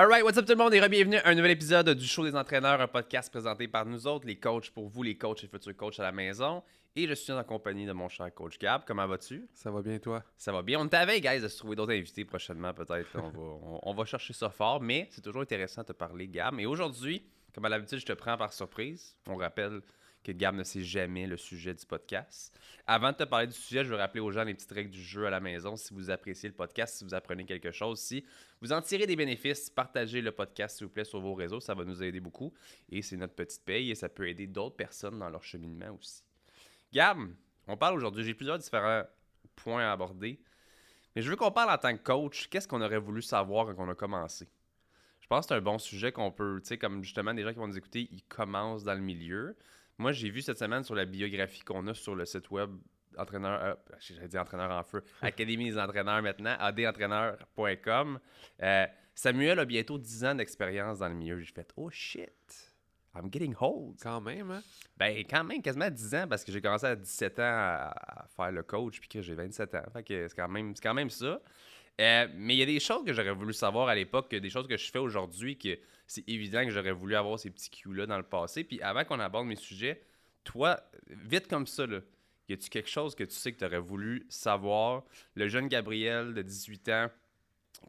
Alright, what's up tout le monde et bienvenue à un nouvel épisode du Show des entraîneurs, un podcast présenté par nous autres, les coachs pour vous, les coachs et futurs coachs à la maison. Et je suis en compagnie de mon cher coach Gab. Comment vas-tu? Ça va bien, toi? Ça va bien. On t'avait, guys, de se trouver d'autres invités prochainement, peut-être. On va, on, va chercher ça fort, mais c'est toujours intéressant de te parler, Gab. Et aujourd'hui, comme à l'habitude, je te prends par surprise. On rappelle que Gab ne sait jamais le sujet du podcast. Avant de te parler du sujet, je veux rappeler aux gens les petites règles du jeu à la maison. Si vous appréciez le podcast, si vous apprenez quelque chose, si vous en tirez des bénéfices, partagez le podcast, s'il vous plaît, sur vos réseaux. Ça va nous aider beaucoup. Et c'est notre petite paye et ça peut aider d'autres personnes dans leur cheminement aussi. Gab, on parle aujourd'hui, j'ai plusieurs différents points à aborder. Mais je veux qu'on parle en tant que coach. Qu'est-ce qu'on aurait voulu savoir quand on a commencé? Je pense que c'est un bon sujet qu'on peut, tu sais, comme justement des gens qui vont nous écouter, ils commencent dans le milieu. Moi, j'ai vu cette semaine sur la biographie qu'on a sur le site web entraîneur, euh, j'ai dit entraîneur en feu, Académie des entraîneurs maintenant, adentraîneur.com. Euh, Samuel a bientôt 10 ans d'expérience dans le milieu. J'ai fait, oh shit, I'm getting old. Quand même, hein? Ben, quand même, quasiment 10 ans, parce que j'ai commencé à 17 ans à, faire le coach, puis que j'ai 27 ans. Fait que c'est quand, même, quand même ça. Euh, mais il y a des choses que j'aurais voulu savoir à l'époque, des choses que je fais aujourd'hui, que c'est évident que j'aurais voulu avoir ces petits cues-là dans le passé. Puis avant qu'on aborde mes sujets, toi, vite comme ça, là, y a-tu quelque chose que tu sais que tu aurais voulu savoir? Le jeune Gabriel de 18 ans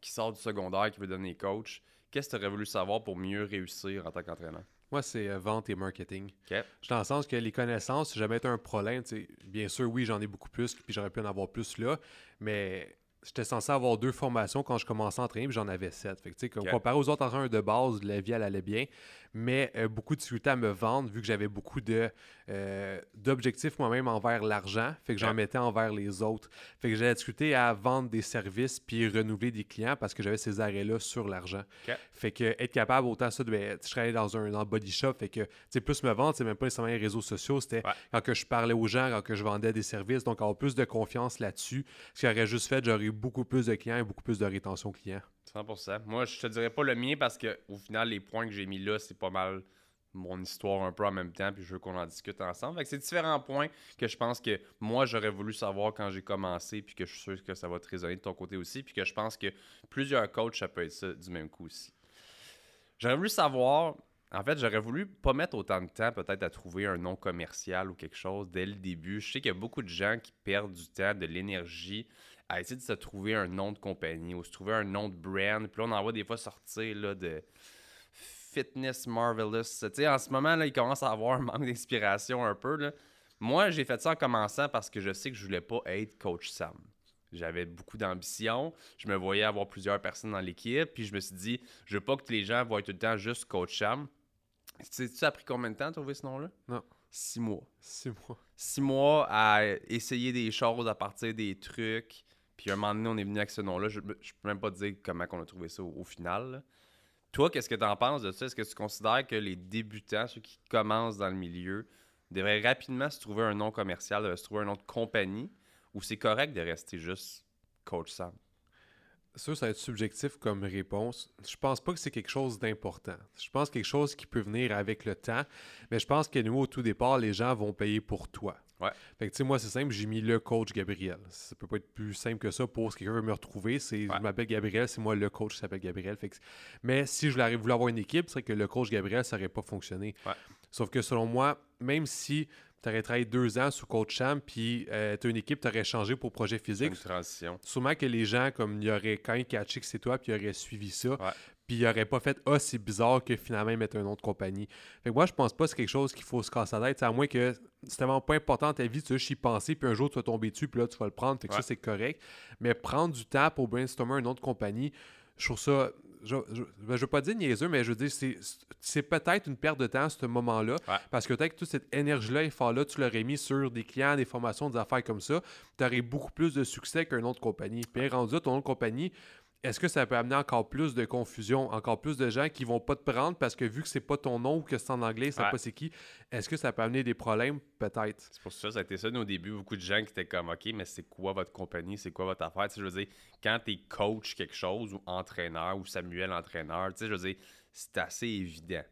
qui sort du secondaire, qui veut devenir coach, qu'est-ce que tu aurais voulu savoir pour mieux réussir en tant qu'entraîneur? Moi, c'est euh, vente et marketing. OK. Je dans le sens que les connaissances, si jamais été un problème, bien sûr, oui, j'en ai beaucoup plus, puis j'aurais pu en avoir plus là, mais j'étais censé avoir deux formations quand je commençais à entraîner, puis j'en avais sept. Fait que, comparé aux autres entraîneurs de base, la vie, elle allait bien. Mais euh, beaucoup de difficultés à me vendre, vu que j'avais beaucoup de, euh, d'objectifs moi-même envers l'argent. Fait que j'en mettais envers les autres. Fait que j'avais difficulté à vendre des services puis renouveler des clients parce que j'avais ces arrêts-là sur l'argent. Fait que être capable autant ça de. Ben, je travaillais dans un dans body shop. Fait que, tu plus me vendre, c'est même pas nécessairement les réseaux sociaux. C'était quand que je parlais aux gens, quand que je vendais des services. Donc, avoir plus de confiance là-dessus. Ce qui aurait juste fait, j'aurais beaucoup plus de clients et beaucoup plus de rétention client. 100%. Moi, je te dirais pas le mien parce que au final, les points que j'ai mis là, c'est pas mal mon histoire un peu en même temps, puis je veux qu'on en discute ensemble. Fait que c'est différents points que je pense que moi, j'aurais voulu savoir quand j'ai commencé, puis que je suis sûr que ça va te résonner de ton côté aussi, puis que je pense que plusieurs coachs, ça peut être ça du même coup aussi. J'aurais voulu savoir, en fait, j'aurais voulu pas mettre autant de temps peut-être à trouver un nom commercial ou quelque chose dès le début. Je sais qu'il y a beaucoup de gens qui perdent du temps, de l'énergie à essayer de se trouver un nom de compagnie ou se trouver un nom de brand. Puis là, on en voit des fois sortir là, de Fitness Marvelous. Tu sais, en ce moment, là, il commence à avoir un manque d'inspiration un peu. Là. Moi, j'ai fait ça en commençant parce que je sais que je voulais pas être coach Sam. J'avais beaucoup d'ambition. Je me voyais avoir plusieurs personnes dans l'équipe. Puis je me suis dit, je veux pas que les gens voient tout le temps juste coach Sam. Tu sais, as pris combien de temps à trouver ce nom-là? Non. Six mois. Six mois. Six mois à essayer des choses à partir des trucs. Puis un moment donné, on est venu avec ce nom-là. Je, ne peux même pas dire comment on a trouvé ça au, final. Toi, qu'est-ce que tu en penses de ça? Est-ce que tu considères que les débutants, ceux qui commencent dans le milieu, devraient rapidement se trouver un nom commercial, se trouver un nom de compagnie, ou c'est correct de rester juste Coach Sam? Ça, ça va être subjectif comme réponse. Je pense pas que c'est quelque chose d'important. Je pense quelque chose qui peut venir avec le temps, mais je pense que nous, au tout départ, les gens vont payer pour toi. Ouais. Fait que, tu sais, moi, c'est simple, j'ai mis le coach Gabriel. Ça peut pas être plus simple que ça pour si quelqu'un veut me retrouver. C'est, Je m'appelle Gabriel, c'est moi le coach qui s'appelle Gabriel. Fait Mais si je voulais, voulu avoir une équipe, c'est que le coach Gabriel, ça n'aurait pas fonctionné. Sauf que selon moi, même si tu aurais travaillé deux ans sous coach Cham, puis euh, tu as une équipe, tu aurais changé pour projet physique. Une transition. Sûrement que les gens, comme il y aurait quand même catché que c'est toi, puis ils auraient suivi ça puis il aurait pas fait Ah, c'est bizarre que finalement ils mettent un nom de compagnie. Fait que moi, je pense pas que c'est quelque chose qu'il faut se casser la tête. À moins que c'est vraiment pas important dans ta vie, tu vas y penser, puis un jour tu vas tomber dessus, puis là tu vas le prendre. Fait que ça, c'est correct. Mais prendre du temps pour brainstormer un nom de compagnie, je trouve ça. Je, je, ben, veux pas dire niaiseux, mais je veux dire, c'est peut-être une perte de temps à ce moment-là. Parce que peut-être que toute cette énergie-là, effort-là, tu l'aurais mis sur des clients, des formations, des affaires comme ça, tu aurais beaucoup plus de succès qu'un nom de compagnie. Puis rendu à ton nom de compagnie, est-ce que ça peut amener encore plus de confusion, encore plus de gens qui vont pas te prendre parce que vu que c'est pas ton nom ou que c'est en anglais, c'est pas c'est qui, est-ce que ça peut amener des problèmes? Peut-être. C'est pour ça que ça a été ça au début. Beaucoup de gens qui étaient comme OK, mais c'est quoi votre compagnie? C'est quoi votre affaire? Tu sais, je veux dire, quand tu es coach quelque chose ou entraîneur ou Samuel entraîneur, tu sais, je veux dire, c'est assez évident.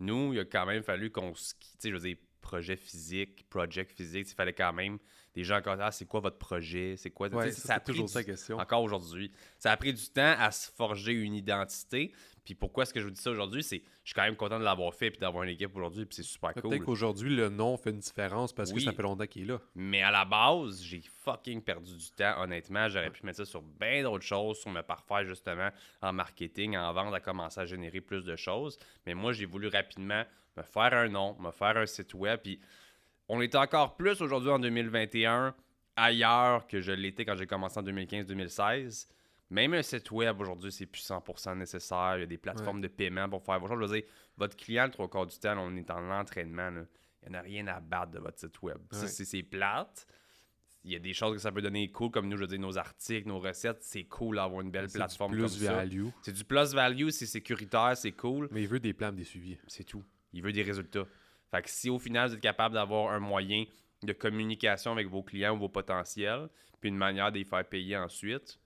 Nous, il a quand même fallu qu'on se. Tu sais, je veux dire, projet physique, project physique, il fallait quand même des gens comme ah c'est quoi votre projet, c'est quoi? Ça a toujours sa question. Encore aujourd'hui, ça a pris du temps à se forger une identité. Puis pourquoi est-ce que je vous dis ça aujourd'hui? C'est je suis quand même content de l'avoir fait et d'avoir une équipe aujourd'hui, puis c'est super cool. Peut-être qu'aujourd'hui, le nom fait une différence parce que ça fait longtemps qu'il est là. Mais à la base, j'ai fucking perdu du temps, honnêtement. J'aurais pu mettre ça sur bien d'autres choses, sur me parfaire justement en marketing, en vente, à commencer à générer plus de choses. Mais moi, j'ai voulu rapidement me faire un nom, me faire un site web. Puis on est encore plus aujourd'hui en 2021 ailleurs que je l'étais quand j'ai commencé en 2015-2016 même un site web aujourd'hui, c'est plus 100% nécessaire. Il y a des plateformes de paiement pour faire vos choses. Je veux dire, votre client, le trois quarts du temps, on est en entraînement. Il n'y en a rien à battre de votre site web. c'est plate. Il y a des choses que ça peut donner cool, comme nous, je veux dire, nos articles, nos recettes. C'est cool d'avoir une belle plateforme comme ça. value. C'est du plus value, c'est sécuritaire, c'est cool. Mais il veut des plans, des suivis. C'est tout. Il veut des résultats. Fait que si au final, vous êtes capable d'avoir un moyen de communication avec vos clients ou vos potentiels, puis une manière de les faire payer ensuite,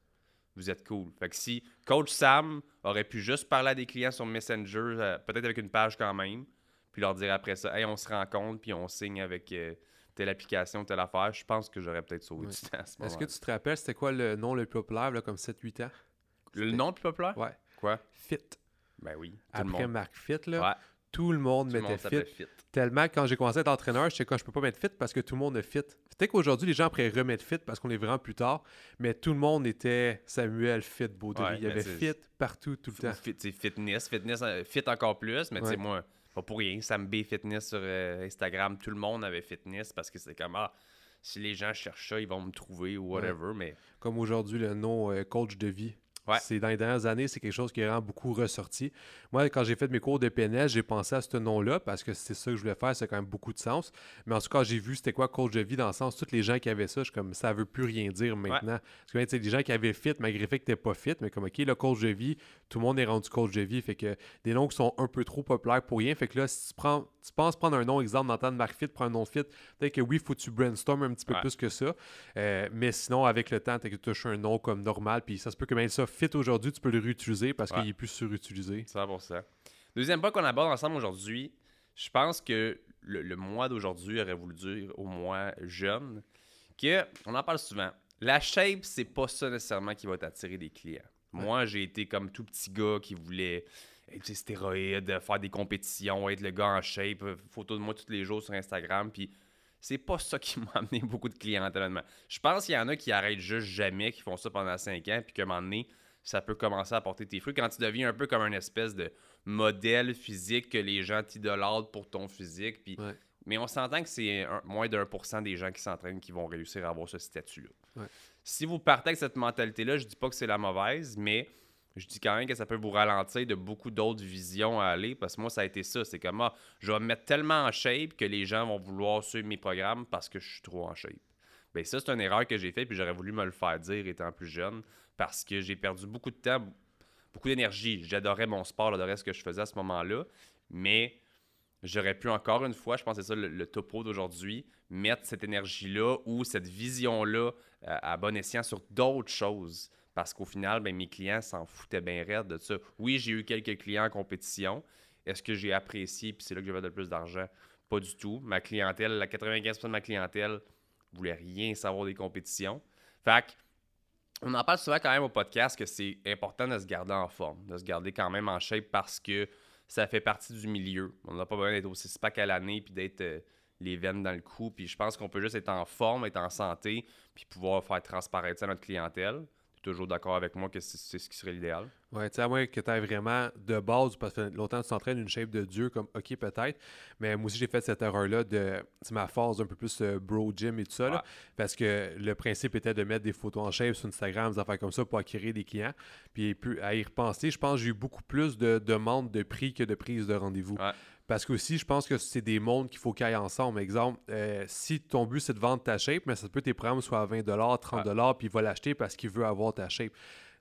vous êtes cool. Fait que si Coach Sam aurait pu juste parler à des clients sur Messenger, euh, peut-être avec une page quand même, puis leur dire après ça, hey, on se rencontre, puis on signe avec euh, telle application, telle affaire, je pense que j'aurais peut-être sauvé du temps à ce Est-ce que tu te rappelles, c'était quoi le nom le plus populaire, là, comme 7-8 ans? Le nom le plus populaire? Ouais. Quoi? Fit. Ben oui. Après Marc Fit, là, tout le monde mettait fit, Tellement quand j'ai commencé à être entraîneur, je sais que je peux pas mettre fit parce que tout le monde est fit. Peut-être qu'aujourd'hui, les gens pourraient remettre fit parce qu'on est vraiment plus tard, mais tout le monde était Samuel Fit Baudry. Il y avait fit partout, tout le temps. Fit, fitness, fitness, euh, fit encore plus, mais tu sais, moi, pas pour rien. Sam B Fitness sur euh, Instagram, tout le monde avait fitness parce que c'est comme, ah, si les gens cherchent ça, ils vont me trouver ou whatever, mais... Comme aujourd'hui, le nom euh, coach de vie. C'est dans les dernières années, c'est quelque chose qui est vraiment beaucoup ressorti. Moi, quand j'ai fait mes cours de PNL, j'ai pensé à ce nom-là parce que c'est ça que je voulais faire, c'est quand même beaucoup de sens. Mais en tout cas, j'ai vu c'était quoi coach de vie dans le sens, tous les gens qui avaient ça, je suis comme ça veut plus rien dire maintenant. Parce que tu sais, des gens qui avaient fit, malgré le fait que t'es pas fit, mais comme ok, le coach de vie, tout le monde est rendu coach de vie. Fait que des noms qui sont un peu trop populaires pour rien. Fait que là, si tu prends, tu penses prendre un nom, exemple, d'entendre Marc Fit, prends un nom fit, peut-être que oui, faut que tu brainstorm un petit peu plus que ça. Euh, mais sinon, avec le temps, tu que tu un nom comme normal, puis ça se peut que même ça fit aujourd'hui, tu peux le réutiliser parce qu'il est plus surutilisé. 100%. Deuxième point qu'on aborde ensemble aujourd'hui, je pense que le, mois d'aujourd'hui aurait voulu dire au mois jeune que, on en parle souvent, la shape, c'est pas ça nécessairement qui va t'attirer des clients. Moi, j'ai été comme tout petit gars qui voulait être stéroïde, faire des compétitions, être le gars en shape, photo de moi tous les jours sur Instagram, puis c'est pas ça qui m'a amené beaucoup de clients, honnêtement. Je pense qu'il y en a qui arrêtent juste jamais, qui font ça pendant 5 ans, puis qu'à un moment donné, ça peut commencer à porter tes fruits. Quand tu deviens un peu comme une espèce de modèle physique que les gens t'idolâtrent pour ton physique. Puis... Mais on s'entend que c'est moins d'un pour cent des gens qui s'entraînent qui vont réussir à avoir ce statut-là. Si vous partez avec cette mentalité-là, je dis pas que c'est la mauvaise, mais je dis quand même que ça peut vous ralentir de beaucoup d'autres visions à aller parce que moi, ça a été ça. C'est comme, ah, je vais me mettre tellement en shape que les gens vont vouloir suivre mes programmes parce que je suis trop en shape. Bien, ça, c'est une erreur que j'ai faite puis j'aurais voulu me le faire dire étant plus jeune parce que j'ai perdu beaucoup de temps, beaucoup d'énergie. J'adorais mon sport, j'adorais ce que je faisais à ce moment-là, mais j'aurais pu encore une fois, je pense que c'est ça le, topo d'aujourd'hui, mettre cette énergie-là ou cette vision-là euh, à, bon escient sur d'autres choses. Parce qu'au final, ben, mes clients s'en foutaient bien raide de ça. Oui, j'ai eu quelques clients en compétition. Est-ce que j'ai apprécié, puis c'est là que j'avais le plus d'argent? Pas du tout. Ma clientèle, la 95% de ma clientèle voulait rien savoir des compétitions. Fait que on en parle souvent quand même au podcast que c'est important de se garder en forme, de se garder quand même en shape parce que ça fait partie du milieu. On n'a pas besoin d'être aussi spack à l'année puis d'être euh, les veines dans le cou. Puis je pense qu'on peut juste être en forme, être en santé, puis pouvoir faire transparaître ça à notre clientèle toujours d'accord avec moi que c'est ce qui serait l'idéal. Ouais, tu sais, à moins que tu aies vraiment de base, parce que longtemps tu t'entraînes une shape de Dieu, comme ok, peut-être. Mais moi aussi, j'ai fait cette erreur-là de. C'est ma phase un peu plus euh, bro gym et tout ça, parce que le principe était de mettre des photos en shape sur Instagram, des affaires comme ça pour acquérir des clients. Puis à y repenser, je pense que j'ai eu beaucoup plus de demandes de prix que de prise de rendez-vous. Parce que aussi, je pense que c'est des mondes qu'il faut qu'ils aillent ensemble. Exemple, euh, si ton but c'est de vendre ta shape, mais ça peut tes programmes soient à 20$, 30$, puis il va l'acheter parce qu'il veut avoir ta shape.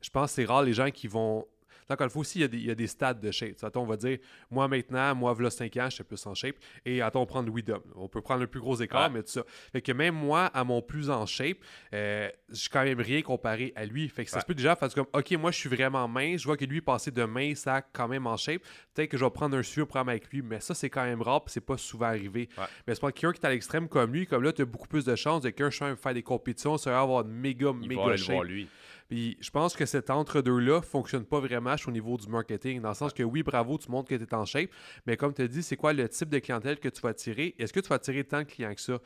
Je pense que c'est rare les gens qui vont encore une fois aussi, il y, a des, stades de shape. on va dire, moi maintenant, moi, voilà 5 ans, je suis plus en shape. Et attends, on prend le Widom. On peut prendre le plus gros écart, mais tout ça. Fait que même moi, à mon plus en shape, euh, je suis quand même rien comparé à lui. Fait que ça se peut déjà faire comme, OK, moi, je suis vraiment mince. Je vois que lui, passer de mince à quand même en shape. Peut-être que je vais prendre un suivi programme avec lui, mais ça, c'est quand même rare, c'est pas souvent arrivé. Mais c'est pas quelqu'un qui est à l'extrême comme lui, comme là, tu as beaucoup plus de chances de qu'un chemin faire des compétitions, ça va avoir une méga, méga shape. lui. Puis je pense que cet entre-deux-là fonctionne pas vraiment au niveau du marketing, dans le sens que oui, bravo, tu montres que tu es en shape, mais comme tu as dit, c'est quoi le type de clientèle que tu vas attirer? Est-ce que tu vas attirer tant de clients que ça?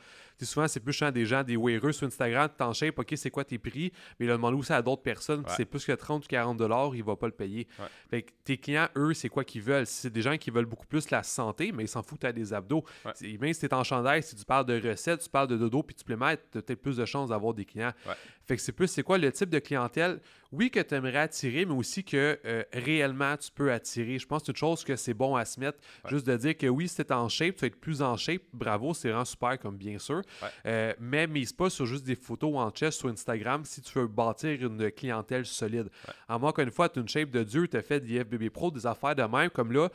souvent, c'est plus des gens, des wearers sur Instagram, tu en shape, OK, c'est quoi tes prix? Mais il a demandé aussi à d'autres personnes, c'est plus que 30 ou 40 dollars, il va pas le payer. Fait que tes clients, eux, c'est quoi qu'ils veulent? C'est des gens qui veulent beaucoup plus la santé, mais ils s'en foutent, tu as des abdos. Même si tu es en chandail, si tu parles de recettes, tu parles de dodo, puis tu peux mettre, tu as peut-être plus de chances d'avoir des clients. Fait que c'est plus, c'est quoi le type de clientèle, tel oui, que tu aimerais attirer, mais aussi que euh, réellement tu peux attirer. Je pense que c'est une chose que c'est bon à se mettre, juste de dire que oui, si tu es en shape, tu vas être plus en shape, bravo, c'est vraiment super, comme bien sûr. Euh, mais mise pas sur juste des photos en chest sur Instagram si tu veux bâtir une clientèle solide. À moins qu'une fois, tu une shape de Dieu, tu as fait des FBB Pro, des affaires de même, comme là,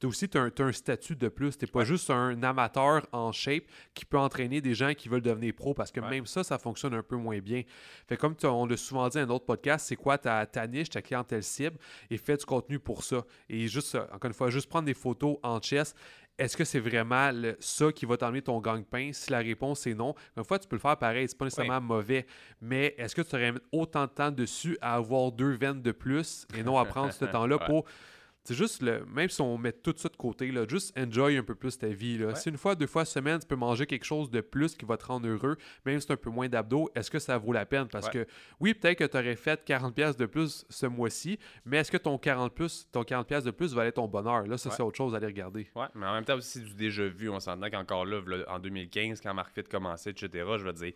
tu aussi as un, statut de plus. Tu pas juste un amateur en shape qui peut entraîner des gens qui veulent devenir pro parce que même ça, ça fonctionne un peu moins bien. Fait comme on l'a souvent dit dans un autre podcast, c'est quoi ta, ta, niche, ta clientèle cible et fais du contenu pour ça. Et juste, encore une fois, juste prendre des photos en chest. Est-ce que c'est vraiment ça qui va t'emmener ton gang-pain? Si la réponse est non, une fois, tu peux le faire pareil, c'est pas nécessairement mauvais. Mais est-ce que tu aurais autant de temps dessus à avoir deux veines de plus et non à prendre ce temps-là pour c'est juste, le, même si on met tout ça de côté, là, juste enjoy un peu plus ta vie. Là. Si une fois, deux fois semaine, tu peux manger quelque chose de plus qui va te rendre heureux, même si c'est un peu moins d'abdos, est-ce que ça vaut la peine? Parce que oui, peut-être que tu aurais fait 40$ de plus ce mois-ci, mais est-ce que ton 40$, plus, ton 40 de plus va aller ton bonheur? Là, ça, c'est autre chose à aller regarder. Ouais, mais en même temps aussi, du déjà vu. On s'entend qu'encore là, en 2015, quand Mark Fit commençait, etc., je veux dire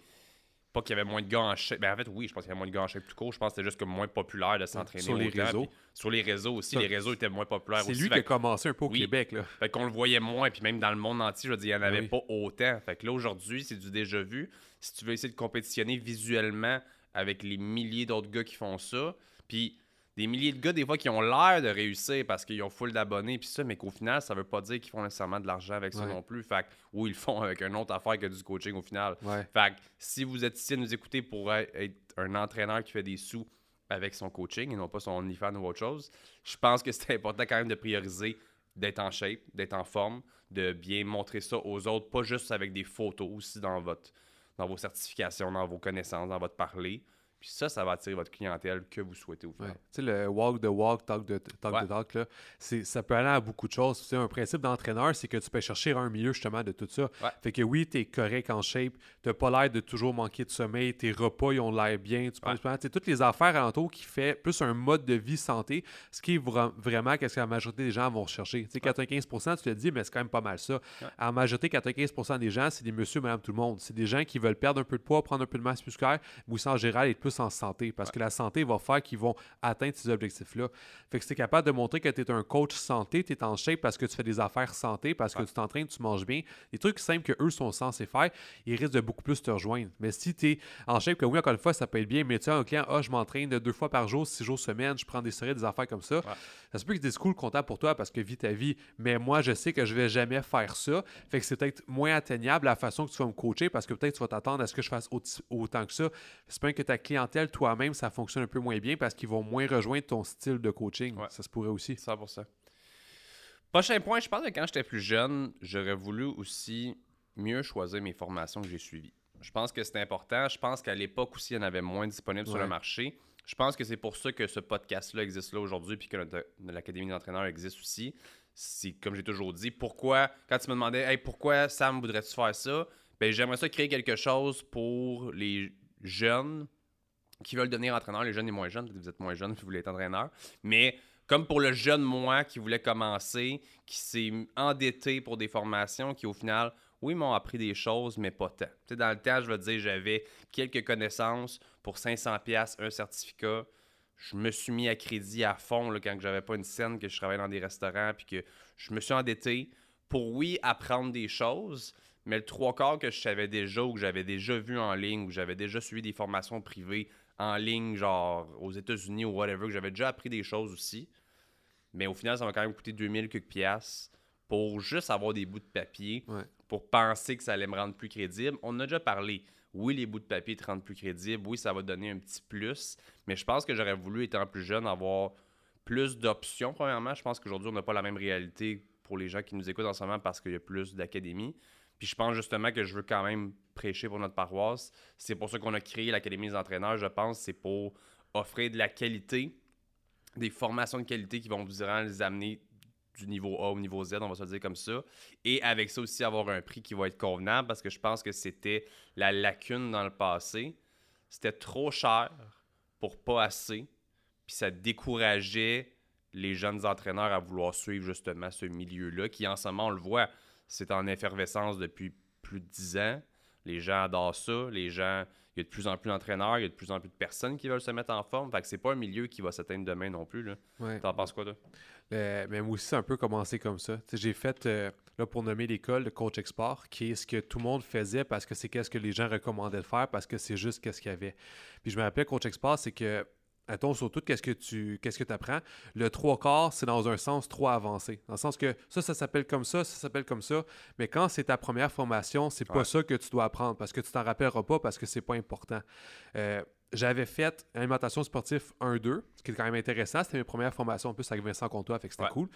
pas qu'il y avait moins de gars en shape. Ben, en fait, oui, je pense qu'il y avait moins de gars en shape tout court. Je pense que c'était juste que moins populaire de s'entraîner. Sur les réseaux. sur les réseaux aussi. les réseaux étaient moins populaires C'est lui qui a commencé un peu au Québec. Là. Fait qu'on le voyait moins. Puis même dans le monde entier, je veux dire, il n'y en avait pas autant. Fait que là, aujourd'hui, c'est du déjà vu. Si tu veux essayer de compétitionner visuellement avec les milliers d'autres gars qui font ça, puis des milliers de gars, des fois, qui ont l'air de réussir parce qu'ils ont full d'abonnés, puis ça, mais qu'au final, ça veut pas dire qu'ils font nécessairement de l'argent avec ça non plus. Fait ou ils le font avec une autre affaire que du coaching au final. Fait si vous êtes ici à nous écouter pour être un entraîneur qui fait des sous avec son coaching et non pas son OnlyFans ou autre chose, je pense que c'est important quand même de prioriser d'être en shape, d'être en forme, de bien montrer ça aux autres, pas juste avec des photos, aussi dans, votre, dans vos certifications, dans vos connaissances, dans votre parler. Puis ça, ça va attirer votre clientèle que vous souhaitez vous faire. Tu sais, le walk the walk, talk the talk, the talk là, ça peut aller à beaucoup de choses. C'est un principe d'entraîneur, c'est que tu peux chercher un milieu justement de tout ça. Fait que oui, tu es correct en shape, tu pas l'air de toujours manquer de sommeil, tes repas, ils ont l'air bien. Tu sais, toutes les affaires alentour qui fait plus un mode de vie santé, ce qui est vraiment qu'est-ce que la majorité des gens vont rechercher. Tu sais, 95% tu te dis, mais c'est quand même pas mal ça. À la majorité, 95% des gens, c'est des monsieur, madame, tout le monde. C'est des gens qui veulent perdre un peu de poids, prendre un peu de masse musculaire, ou en général être plus en santé parce que la santé va faire qu'ils vont atteindre ces objectifs-là. Fait que si tu es capable de montrer que tu es un coach santé, tu es en shape parce que tu fais des affaires santé, parce que tu t'entraînes, tu manges bien, les trucs simples que eux sont censés faire, ils risquent de beaucoup plus te rejoindre. Mais si tu es en shape, que oui, encore une fois, ça peut être bien, mais tu as un client, ah, je m'entraîne deux fois par jour, six jours semaine, je prends des séries, des affaires comme ça, ça se peut que des cool content pour toi parce que vis ta vie, mais moi, je sais que je vais jamais faire ça. Fait que c'est peut-être moins atteignable la façon que tu vas me coacher parce que peut-être tu vas t'attendre à ce que je fasse autant que ça. C'est pas que ta clientèle, toi-même, ça fonctionne un peu moins bien parce qu'ils vont moins rejoindre ton style de coaching. Ça se pourrait aussi. 100%. Prochain point, je pense que quand j'étais plus jeune, j'aurais voulu aussi mieux choisir mes formations que j'ai suivies. Je pense que c'est important. Je pense qu'à l'époque aussi, il y en avait moins disponibles sur le marché. Je pense que c'est pour ça que ce podcast-là existe là aujourd'hui, puis que l'Académie d'entraîneurs existe aussi. C'est comme j'ai toujours dit, pourquoi, quand tu me demandais, hey, pourquoi Sam voudrais-tu faire ça? Ben, j'aimerais ça créer quelque chose pour les jeunes qui veulent devenir entraîneur, les jeunes et moins jeunes, vous êtes moins jeunes si vous voulez être entraîneur, mais comme pour le jeune moi qui voulait commencer, qui s'est endetté pour des formations qui au final, oui, m'ont appris des choses, mais pas tant. sais, dans le temps, je veux dire, j'avais quelques connaissances pour 500$, un certificat. Je me suis mis à crédit à fond là, quand j'avais pas une scène, que je travaillais dans des restaurants, puis que je me suis endetté pour, oui, apprendre des choses, mais le trois quarts que je savais déjà ou que j'avais déjà vu en ligne ou j'avais déjà suivi des formations privées en ligne, genre aux États-Unis ou whatever, que j'avais déjà appris des choses aussi. Mais au final, ça m'a quand même coûté 2000 quelques piastres pour juste avoir des bouts de papier, pour penser que ça allait me rendre plus crédible. On a déjà parlé. Oui, les bouts de papier te rendent plus crédible. Oui, ça va donner un petit plus. Mais je pense que j'aurais voulu, étant plus jeune, avoir plus d'options. Premièrement, je pense qu'aujourd'hui, on n'a pas la même réalité pour les gens qui nous écoutent en ce moment parce qu'il y a plus d'académies. Puis je pense justement que je veux quand même prêcher pour notre paroisse. C'est pour ça qu'on a créé l'Académie des entraîneurs, je pense. C'est pour offrir de la qualité, des formations de qualité qui vont vous les amener du niveau A au niveau Z, on va se dire comme ça. Et avec ça aussi, avoir un prix qui va être convenable parce que je pense que c'était la lacune dans le passé. C'était trop cher pour pas assez. Puis ça décourageait les jeunes entraîneurs à vouloir suivre justement ce milieu-là, qui en ce moment, on le voit, c'est en effervescence depuis plus de dix ans. Les gens adorent ça. Les gens, il y a de plus en plus d'entraîneurs, il y a de plus en plus de personnes qui veulent se mettre en forme. Fait que c'est pas un milieu qui va s'atteindre demain non plus. Là. T'en penses quoi, toi? Euh, mais moi aussi, c'est un peu commencé comme ça. J'ai fait, euh, là, pour nommer l'école, de coach export, qui est ce que tout le monde faisait parce que c'est qu'est-ce que les gens recommandaient de faire, parce que c'est juste qu'est-ce qu'il y avait. Puis je me rappelle, coach export, c'est que Attends, surtout, qu'est-ce que tu qu'est-ce que apprends? Le trois quarts, c'est dans un sens trop avancé. Dans le sens que ça, ça s'appelle comme ça, ça s'appelle comme ça. Mais quand c'est ta première formation, c'est pas ça que tu dois apprendre parce que tu t'en rappelleras pas parce que c'est pas important. Euh, j'avais fait alimentation sportive 1-2, ce qui est quand même intéressant. C'était mes premières formations en plus avec Vincent Comtois, fait que c'était cool.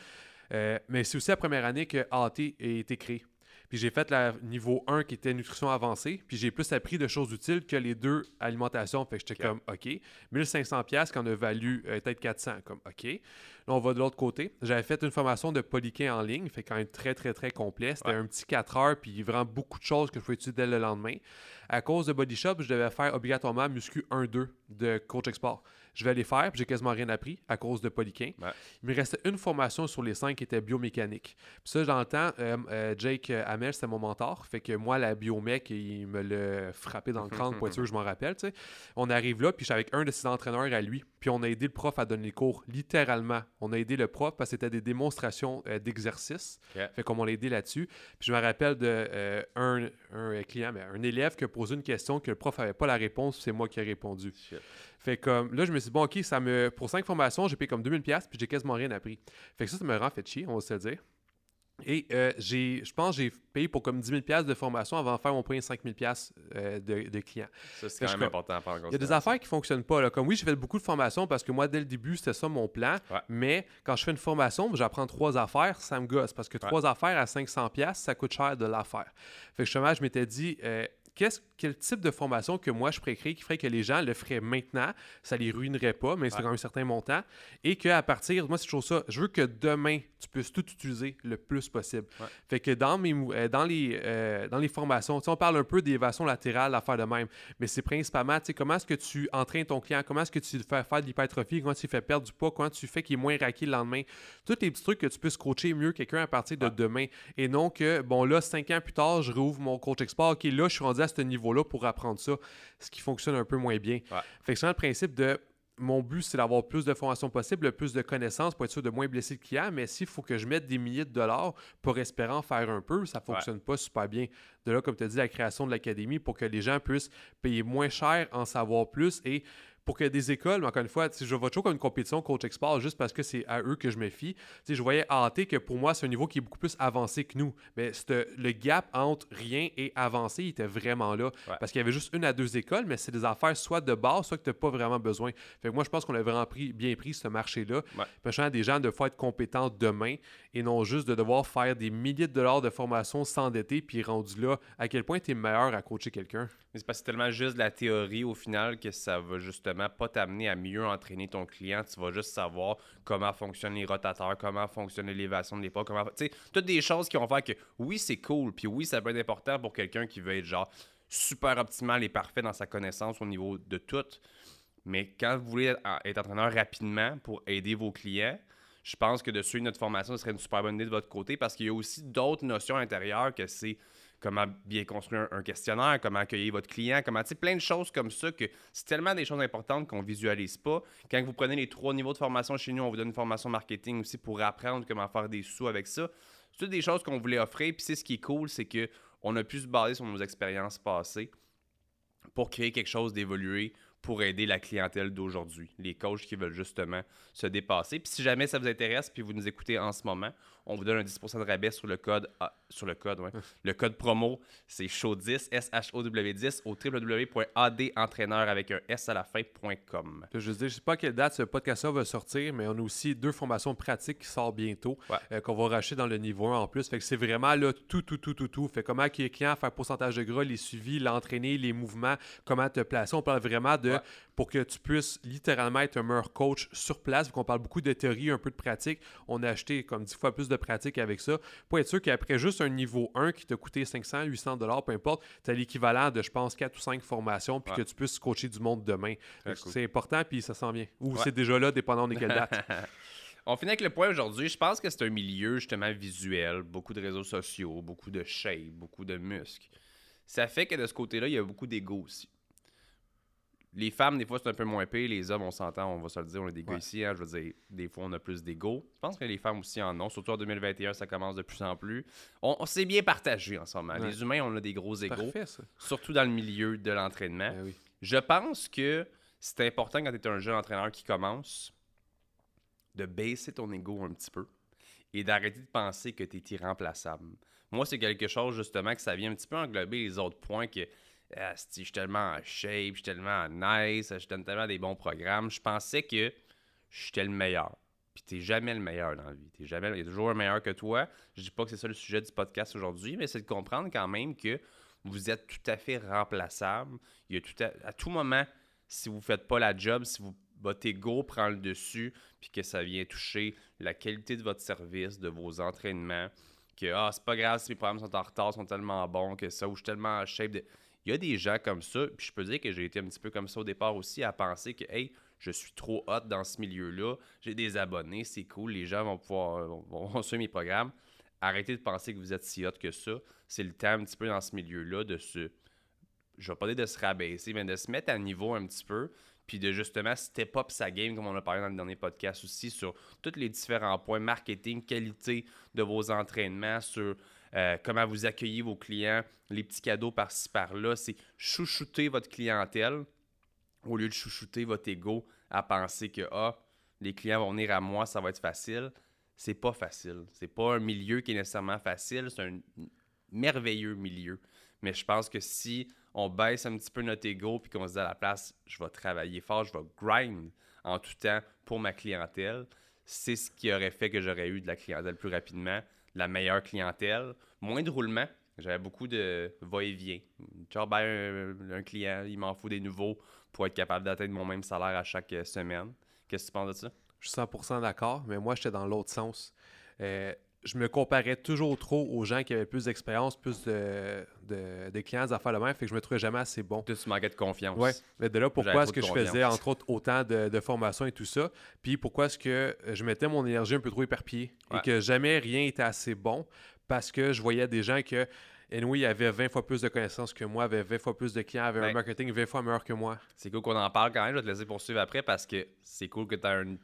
Euh, mais c'est aussi la première année que AT a été créé. Puis j'ai fait le niveau 1 qui était nutrition avancée. Puis j'ai plus appris de choses utiles que les deux alimentations. Fait que j'étais comme OK. 1500$ qu'on a valu euh, peut-être 400. Comme OK. Là, on va de l'autre côté. J'avais fait une formation de polyquin en ligne. Fait quand même très, très, très complet. C'était un petit 4 heures. Puis vraiment beaucoup de choses que je pouvais étudier dès le lendemain. À cause de Body Shop, je devais faire obligatoirement muscu 1-2 de coach export. Je vais les faire, puis j'ai quasiment rien appris à cause de Polyquin. Il me restait une formation sur les cinq qui était biomécanique. Puis ça, dans le temps, euh, euh, Jake Hamel, c'était mon mentor. Fait que moi, la biomec, il me l'a frappé dans le crâne pour être sûr que je m'en rappelle. On arrive là, puis j'étais avec un de ses entraîneurs à lui. Puis on a aidé le prof à donner les cours, littéralement. On a aidé le prof parce que c'était des démonstrations euh, d'exercice. Fait comme on l'a aidé là-dessus. Puis je me rappelle de un, client, mais un élève qui a posé une question que le prof n'avait pas la réponse, c'est moi qui ai répondu. Fait comme là, je me suis dit, bon, ok, ça me. Pour cinq formations, j'ai payé comme 2000$, puis j'ai quasiment rien appris. Fait que ça, ça me rend fait chier, on va se le dire. Et euh, j'ai, je pense que j'ai payé pour comme 10 000 de formation avant de faire mon premier 5 000 euh, de, de clients. Ça, c'est quand même important à faire. Il y a des affaires qui ne fonctionnent pas. Là. Comme oui, j'ai fait beaucoup de formations parce que moi, dès le début, c'était ça mon plan. Mais quand je fais une formation, j'apprends trois affaires, ça me gosse. Parce que trois affaires à 500 ça coûte cher de l'affaire. Fait que justement, je m'étais dit, euh, qu'est-ce, quel type de formation que moi je pourrais créer qui ferait que les gens le feraient maintenant, ça les ruinerait pas, mais c'est quand même un certain montant, et qu'à partir, moi c'est toujours ça, je veux que demain tu puisses tout utiliser le plus possible. Fait que dans, mes, euh, dans, les, euh, dans les formations, on parle un peu d'évasion latérale, faire de même, mais c'est principalement, tu sais, comment est-ce que tu entraînes ton client, comment est-ce que tu fais faire de l'hypertrophie, comment tu fais perdre du poids, comment tu fais qu'il est moins raqué le lendemain, tous les petits trucs que tu puisses coacher mieux quelqu'un à partir de demain, et non que, bon là, cinq ans plus tard, je rouvre mon coach export, ok, là, je suis rendu à ce niveau-là pour apprendre ça, ce qui fonctionne un peu moins bien. Fait que c'est le principe de mon but, c'est d'avoir plus de formations possible, plus de connaissances pour être sûr de moins blesser le client. Mais s'il faut que je mette des milliers de dollars pour espérer en faire un peu, ça ne fonctionne pas super bien. De là, comme tu as dit, la création de l'académie pour que les gens puissent payer moins cher, en savoir plus et pour que des écoles, encore une fois, je vois toujours comme une compétition coach export juste parce que c'est à eux que je me fie. je voyais AT que pour moi, c'est un niveau qui est beaucoup plus avancé que nous. Mais le gap entre rien et avancé, il était vraiment là. Parce qu'il y avait juste une à deux écoles, mais c'est des affaires soit de base, soit que tu n'as pas vraiment besoin. Fait que moi, je pense qu'on a vraiment pris, bien pris ce marché-là. Ouais. des gens de être compétents demain et non juste de devoir faire des milliers de dollars de formation s'endetter puis rendu là, à quel point tu es meilleur à coacher quelqu'un? Mais c'est parce que c'est tellement juste de la théorie au final que ça va justement pas t'amener à mieux entraîner ton client. Tu vas juste savoir comment fonctionnent les rotateurs, comment fonctionne l'élévation de l'épaule, comment. Tu sais, toutes des choses qui vont faire que oui, c'est cool, puis oui, ça peut être important pour quelqu'un qui veut être genre super optimal et parfait dans sa connaissance au niveau de tout. Mais quand vous voulez être entraîneur rapidement pour aider vos clients, je pense que de suivre notre formation, ce serait une super bonne idée de votre côté parce qu'il y a aussi d'autres notions intérieures que c'est comment bien construire un, questionnaire, comment accueillir votre client, comment, tu sais, plein de choses comme ça que c'est tellement des choses importantes qu'on visualise pas. Quand vous prenez les trois niveaux de formation chez nous, on vous donne une formation marketing aussi pour apprendre comment faire des sous avec ça. C'est toutes des choses qu'on voulait offrir. Puis c'est ce qui est cool, c'est que on a pu se baser sur nos expériences passées pour créer quelque chose d'évolué pour aider la clientèle d'aujourd'hui, les coachs qui veulent justement se dépasser. Puis si jamais ça vous intéresse, puis vous nous écoutez en ce moment, on vous donne un 10% de rabais sur le code sur le code, ouais. le code promo, c'est SHOW10, S-H-O-W-10 au www.adentraîneur avec un S à la fin.com. Je ne sais pas à quelle date ce podcast-là va sortir, mais on a aussi deux formations pratiques qui sortent bientôt, euh, qu'on va racheter dans le niveau 1 en plus. Fait que c'est vraiment là tout, tout, tout, tout, tout. Fait comment les clients, faire pourcentage de gras, les suivis, l'entraîner, les mouvements, comment te placer. On parle vraiment de pour que tu puisses littéralement être un meilleur coach sur place. Vu qu'on parle beaucoup de théorie, un peu de pratique, on a acheté comme 10 fois plus de pratique avec ça pour être sûr qu'après juste un niveau 1 qui t'a coûté 500, 800 dollars, peu importe, tu as l'équivalent de, je pense, 4 ou 5 formations puis que tu puisses coacher du monde demain. C'est important puis ça sent bien. Ou c'est déjà là, dépendant de quelle date. On finit avec le point aujourd'hui. Je pense que c'est un milieu justement visuel, beaucoup de réseaux sociaux, beaucoup de shape, beaucoup de muscles. Ça fait que de ce côté-là, il y a beaucoup d'ego aussi. Les femmes, des fois, c'est un peu moins pire. Les hommes, on s'entend, on va se le dire, on a des gars ici. Hein, je veux dire, des fois, on a plus d'ego. Je pense que les femmes aussi en ont. Surtout en 2021, ça commence de plus en plus. On, s'est bien partagé en ce moment. Les humains, on a des gros égos. Surtout dans le milieu de l'entraînement. Ben je pense que c'est important quand tu es un jeune entraîneur qui commence de baisser ton ego un petit peu et d'arrêter de penser que tu es irremplaçable. Moi, c'est quelque chose, justement, que ça vient un petit peu englober les autres points que ah, je suis tellement en shape, je suis tellement nice, je donne tellement des bons programmes. Je pensais que j'étais le meilleur. Puis t'es jamais le meilleur dans la vie. T'es jamais, il y a toujours un meilleur que toi. Je dis pas que c'est ça le sujet du podcast aujourd'hui, mais c'est de comprendre quand même que vous êtes tout à fait remplaçable. Il y a tout à, tout moment, si vous faites pas la job, si votre ego prend le dessus, puis que ça vient toucher la qualité de votre service, de vos entraînements, que ah, c'est pas grave si mes programmes sont en retard, sont tellement bons, que ça, ou je suis tellement en shape. De il y a des gens comme ça, puis je peux dire que j'ai été un petit peu comme ça au départ aussi, à penser que, hey, je suis trop hot dans ce milieu-là, j'ai des abonnés, c'est cool, les gens vont pouvoir vont, suivre mes programmes. Arrêtez de penser que vous êtes si hot que ça. C'est le temps un petit peu dans ce milieu-là de se. Je vais pas dire de se rabaisser, mais de se mettre à niveau un petit peu, puis de justement step up sa game, comme on a parlé dans le dernier podcast aussi, sur tous les différents points marketing, qualité de vos entraînements, sur euh, comment vous accueillez vos clients, les petits cadeaux par-ci par-là. C'est chouchouter votre clientèle au lieu de chouchouter votre ego à penser que ah, les clients vont venir à moi, ça va être facile. C'est pas facile. C'est pas un milieu qui est nécessairement facile. C'est un merveilleux milieu. Mais je pense que si on baisse un petit peu notre ego puis qu'on se dit à la place, je vais travailler fort, je vais grind en tout temps pour ma clientèle, c'est ce qui aurait fait que j'aurais eu de la clientèle plus rapidement la meilleure clientèle, moins de roulement. J'avais beaucoup de va-et-vient. Genre, ben, un, client, il m'en faut des nouveaux pour être capable d'atteindre mon même salaire à chaque euh, semaine. Qu'est-ce que tu penses de ça? Je suis 100% d'accord, mais moi, j'étais dans l'autre sens. Euh, je me comparais toujours trop aux gens qui avaient plus d'expérience, plus de, de, clients à faire le même, fait que je me trouvais jamais assez bon. Tu manquais de confiance. Oui, mais de là, pourquoi est-ce que je faisais, entre autres, autant de, de formations et tout ça, puis pourquoi est-ce que je mettais mon énergie un peu trop éparpillée et que jamais rien était assez bon parce que je voyais des gens que Anyway, avait 20 fois plus de connaissances que moi, avait 20 fois plus de clients, avait un ben marketing 20 fois meilleur que moi. C'est cool qu'on en parle quand même. Je vais te laisser poursuivre après parce que c'est cool que tu as un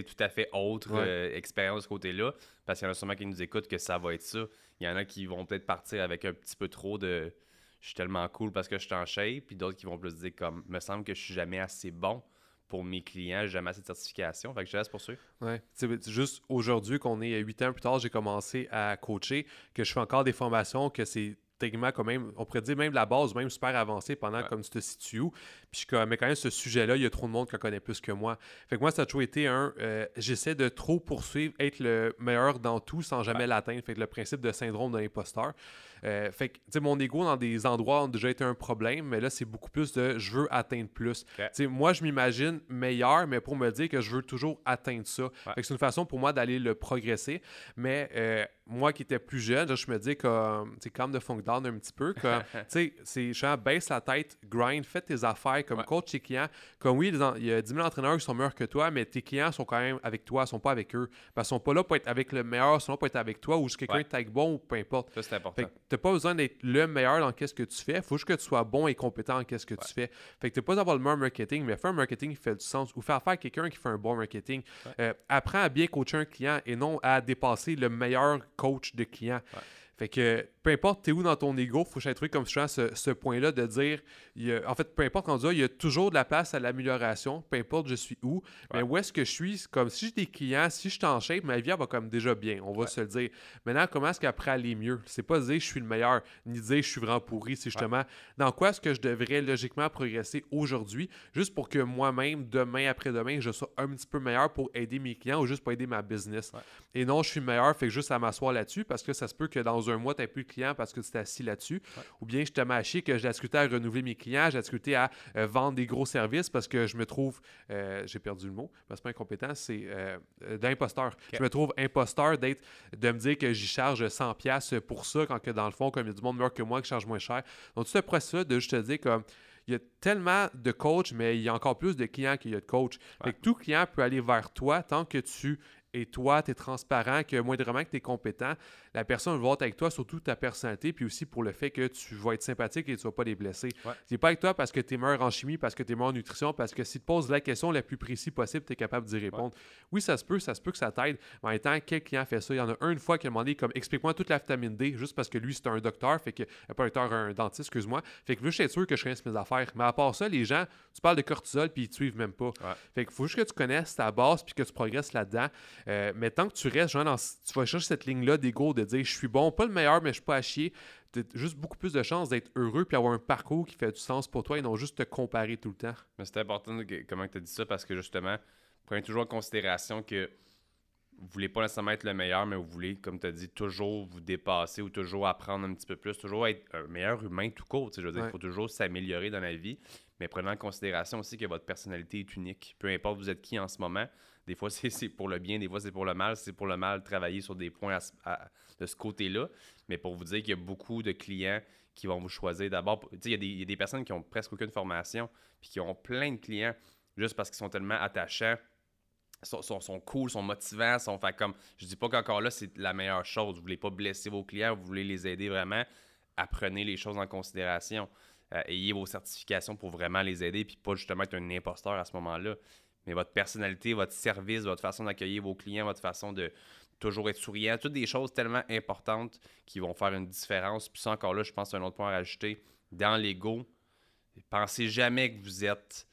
tout à fait autre euh, expérience de ce côté-là. Parce qu'il y en a sûrement qui nous écoutent que ça va être ça. Il y en a qui vont peut-être partir avec un petit peu trop de je suis tellement cool parce que je suis en shape, puis d'autres qui vont plus dire comme me semble que je suis jamais assez bon pour mes clients, jamais assez de certification. Fait que je laisse poursuivre. Ouais. C'est juste aujourd'hui qu'on est huit ans plus tard, j'ai commencé à coacher, que je fais encore des formations, que c'est techniquement quand même, on pourrait dire même la base, même super avancée pendant comme tu te situes où. Puis je mais quand même, ce sujet-là, il y a trop de monde qui en connaît plus que moi. Fait que moi, ça a toujours été un, euh, j'essaie de trop poursuivre, être le meilleur dans tout sans jamais l'atteindre. Fait que le principe de syndrome de l'imposteur. Euh, fait que, tu sais, mon ego dans des endroits ont déjà été un problème, mais là, c'est beaucoup plus de je veux atteindre plus. Tu sais, moi, je m'imagine meilleur, mais pour me dire que je veux toujours atteindre ça. Fait que c'est une façon pour moi d'aller le progresser. Mais euh, moi qui étais plus jeune, je me dis comme, tu sais, comme de funk down un petit peu, comme, tu sais, c'est genre, baisse la tête, grind, fais tes affaires comme coach tes clients. Comme oui, il y a 10 000 entraîneurs qui sont meilleurs que toi, mais tes clients sont quand même avec toi, ils sont pas avec eux. Parce qu'ils sont pas là pour être avec le meilleur, ils sont là pour être avec toi ou quelqu'un ouais. tag bon ou peu importe. Ça, c'est important. T'as pas besoin d'être le meilleur dans qu'est-ce que tu fais, faut juste que tu sois bon et compétent en qu'est-ce que tu fais. Fait que t'as pas d'avoir le meilleur marketing, mais faire un marketing qui fait du sens ou faire affaire à quelqu'un qui fait un bon marketing. Euh, apprends à bien coacher un client et non à dépasser le meilleur coach de client. Fait que peu importe t'es où dans ton ego, faut que comme je ce, ce point-là de dire, en fait, peu importe quand on dit, il y a toujours de la place à l'amélioration, peu importe je suis où, mais où est-ce que je suis, comme si j'ai des clients, si je suis en shape, ma vie va comme déjà bien, on va se le dire. Maintenant, comment est-ce qu'après aller mieux? C'est pas dire je suis le meilleur, ni dire je suis vraiment pourri, c'est justement dans quoi est-ce que je devrais logiquement progresser aujourd'hui, juste pour que moi-même, demain, après-demain, je sois un petit peu meilleur pour aider mes clients ou juste pour aider ma business. Et non, je suis meilleur, fait que juste à m'asseoir là-dessus, parce que ça se peut que dans un mois, tu n'as plus de clients parce que tu t'es assis là-dessus. Ou bien je te mâché que j'ai discuté à renouveler mes clients, j'ai discuté à euh, vendre des gros services parce que je me trouve, euh, j'ai perdu le mot, parce que pas incompétent, c'est euh, d'imposteur. Je me trouve imposteur d'être, de me dire que j'y charge 100$ pour ça, quand que dans le fond, comme il y a du monde meilleur que moi qui charge moins cher. Donc, tout ce processus de juste te dire comme il y a tellement de coachs, mais il y a encore plus de clients qu'il y a de coachs. Que tout client peut aller vers toi tant que tu et toi, tu es transparent, que moindrement que tu es compétent, la personne va être avec toi, surtout ta personnalité, puis aussi pour le fait que tu vas être sympathique et tu ne vas pas les blesser. C'est pas avec toi parce que tu es meilleur en chimie, parce que tu es meilleur en nutrition, parce que si tu poses la question la plus précise possible, tu es capable d'y répondre. Oui, ça se peut, ça se peut que ça t'aide, mais en même temps, quel client fait ça? Il y en a un une fois qui a demandé comme explique-moi toute la vitamine D, juste parce que lui, c'est un docteur, fait que euh, pas un docteur, un dentiste, excuse-moi. Fait que je suis sûr que je connaisse mes affaires. Mais à part ça, les gens, tu parles de cortisol, puis ils te suivent même pas. Fait qu'il faut juste que tu connaisses ta base, puis que tu progresses là-dedans. Euh, mais tant que tu restes, genre, tu vas chercher cette ligne-là d'ego de dire je suis bon, pas le meilleur, mais je suis pas à chier. Tu as juste beaucoup plus de chances d'être heureux puis avoir un parcours qui fait du sens pour toi et non juste te comparer tout le temps. Mais c'est important comment tu as dit ça parce que justement, prenez toujours en considération que vous voulez pas nécessairement être le meilleur, mais vous voulez, comme tu as dit, toujours vous dépasser ou toujours apprendre un petit peu plus, toujours être un meilleur humain tout court. Je veux dire, il faut toujours s'améliorer dans la vie, mais prenez en considération aussi que votre personnalité est unique. Peu importe vous êtes qui en ce moment, des fois, c'est pour le bien, des fois, c'est pour le mal. C'est pour le mal, travailler sur des points de ce côté-là. Mais pour vous dire qu'il y a beaucoup de clients qui vont vous choisir d'abord. Il y, a des personnes qui ont presque aucune formation, puis qui ont plein de clients juste parce qu'ils sont tellement attachants. Sont, sont, cool, sont motivants, sont fait comme. Je dis pas qu'encore là, c'est la meilleure chose. Vous voulez pas blesser vos clients, vous voulez les aider vraiment. Apprenez les choses en considération. Euh, ayez vos certifications pour vraiment les aider, puis pas justement être un imposteur à ce moment-là mais votre personnalité, votre service, votre façon d'accueillir vos clients, votre façon de toujours être souriant, toutes des choses tellement importantes qui vont faire une différence. Puis ça, encore là, je pense c'est un autre point à rajouter. Dans l'ego, pensez jamais que vous êtes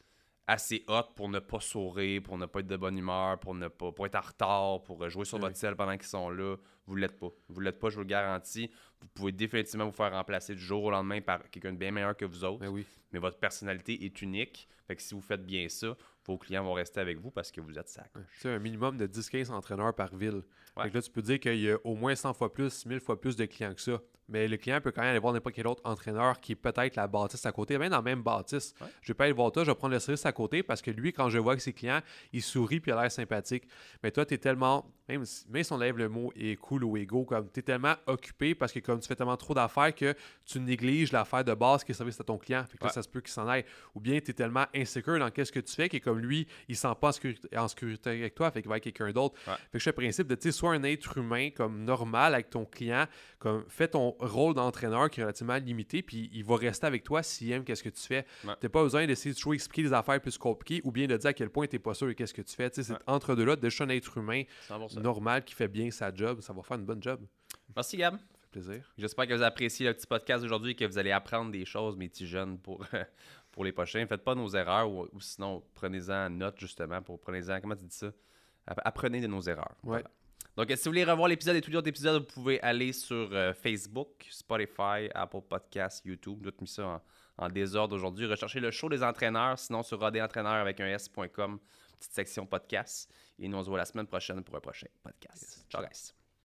assez hot pour ne pas sourire, pour ne pas être de bonne humeur, pour ne pas être en retard, pour jouer sur votre ciel pendant qu'ils sont là. Vous ne l'êtes pas. Vous ne l'êtes pas, je vous le garantis. Vous pouvez définitivement vous faire remplacer du jour au lendemain par quelqu'un de bien meilleur que vous autres. Mais, oui. mais votre personnalité est unique. Fait que si vous faites bien ça, vos clients vont rester avec vous parce que vous êtes sac. C'est un minimum de 10-15 entraîneurs par ville. là, tu peux dire qu'il y a au moins 100 fois plus, 1000 fois plus de clients que ça. Mais le client peut quand même aller voir n'importe quel autre entraîneur qui est peut-être la bâtisse à côté, même dans la même bâtisse. Je Je vais pas aller voir toi, je vais prendre le service à côté parce que lui, quand je vois que ses clients, il sourit puis il a l'air sympathique. Mais toi, tu es tellement, même, même si on lève le mot est cool ou égo, comme tu es tellement occupé parce que comme tu fais tellement trop d'affaires que tu négliges l'affaire de base qui est service à ton client. Fait que ça se peut qu'il s'en aille. Ou bien tu es tellement insécure dans qu'est-ce que tu fais que comme lui, il sent pas en sécurité, avec toi, fait qu'il va avec quelqu'un d'autre. Fait que je fais le principe de, tu sais, sois un être humain comme normal avec ton client, comme fais ton rôle d'entraîneur qui est relativement limité, puis il va rester avec toi s'il aime qu'est-ce que tu fais. Tu n'as pas besoin d'essayer de toujours expliquer des affaires plus compliquées ou bien de dire à quel point tu n'es pas sûr de qu'est-ce que tu fais. C'est entre deux là, de un être humain normal qui fait bien sa job, ça va faire une bonne job. Merci Gab. Plaisir. J'espère que vous appréciez le petit podcast aujourd'hui et que vous allez apprendre des choses, mes petits jeunes, pour, pour les prochains. Faites pas nos erreurs ou, sinon prenez-en note justement pour prenez-en, comment tu dis ça? Apprenez de nos erreurs. Ouais. Donc, si vous voulez revoir l'épisode et tous les autres épisodes, vous pouvez aller sur euh, Facebook, Spotify, Apple Podcasts, YouTube. J'ai mis ça en, désordre aujourd'hui. Recherchez le show des entraîneurs, sinon sur radentraîneur avec un S.com, petite section podcast. Et nous, on se voit la semaine prochaine pour un prochain podcast. Ciao, guys.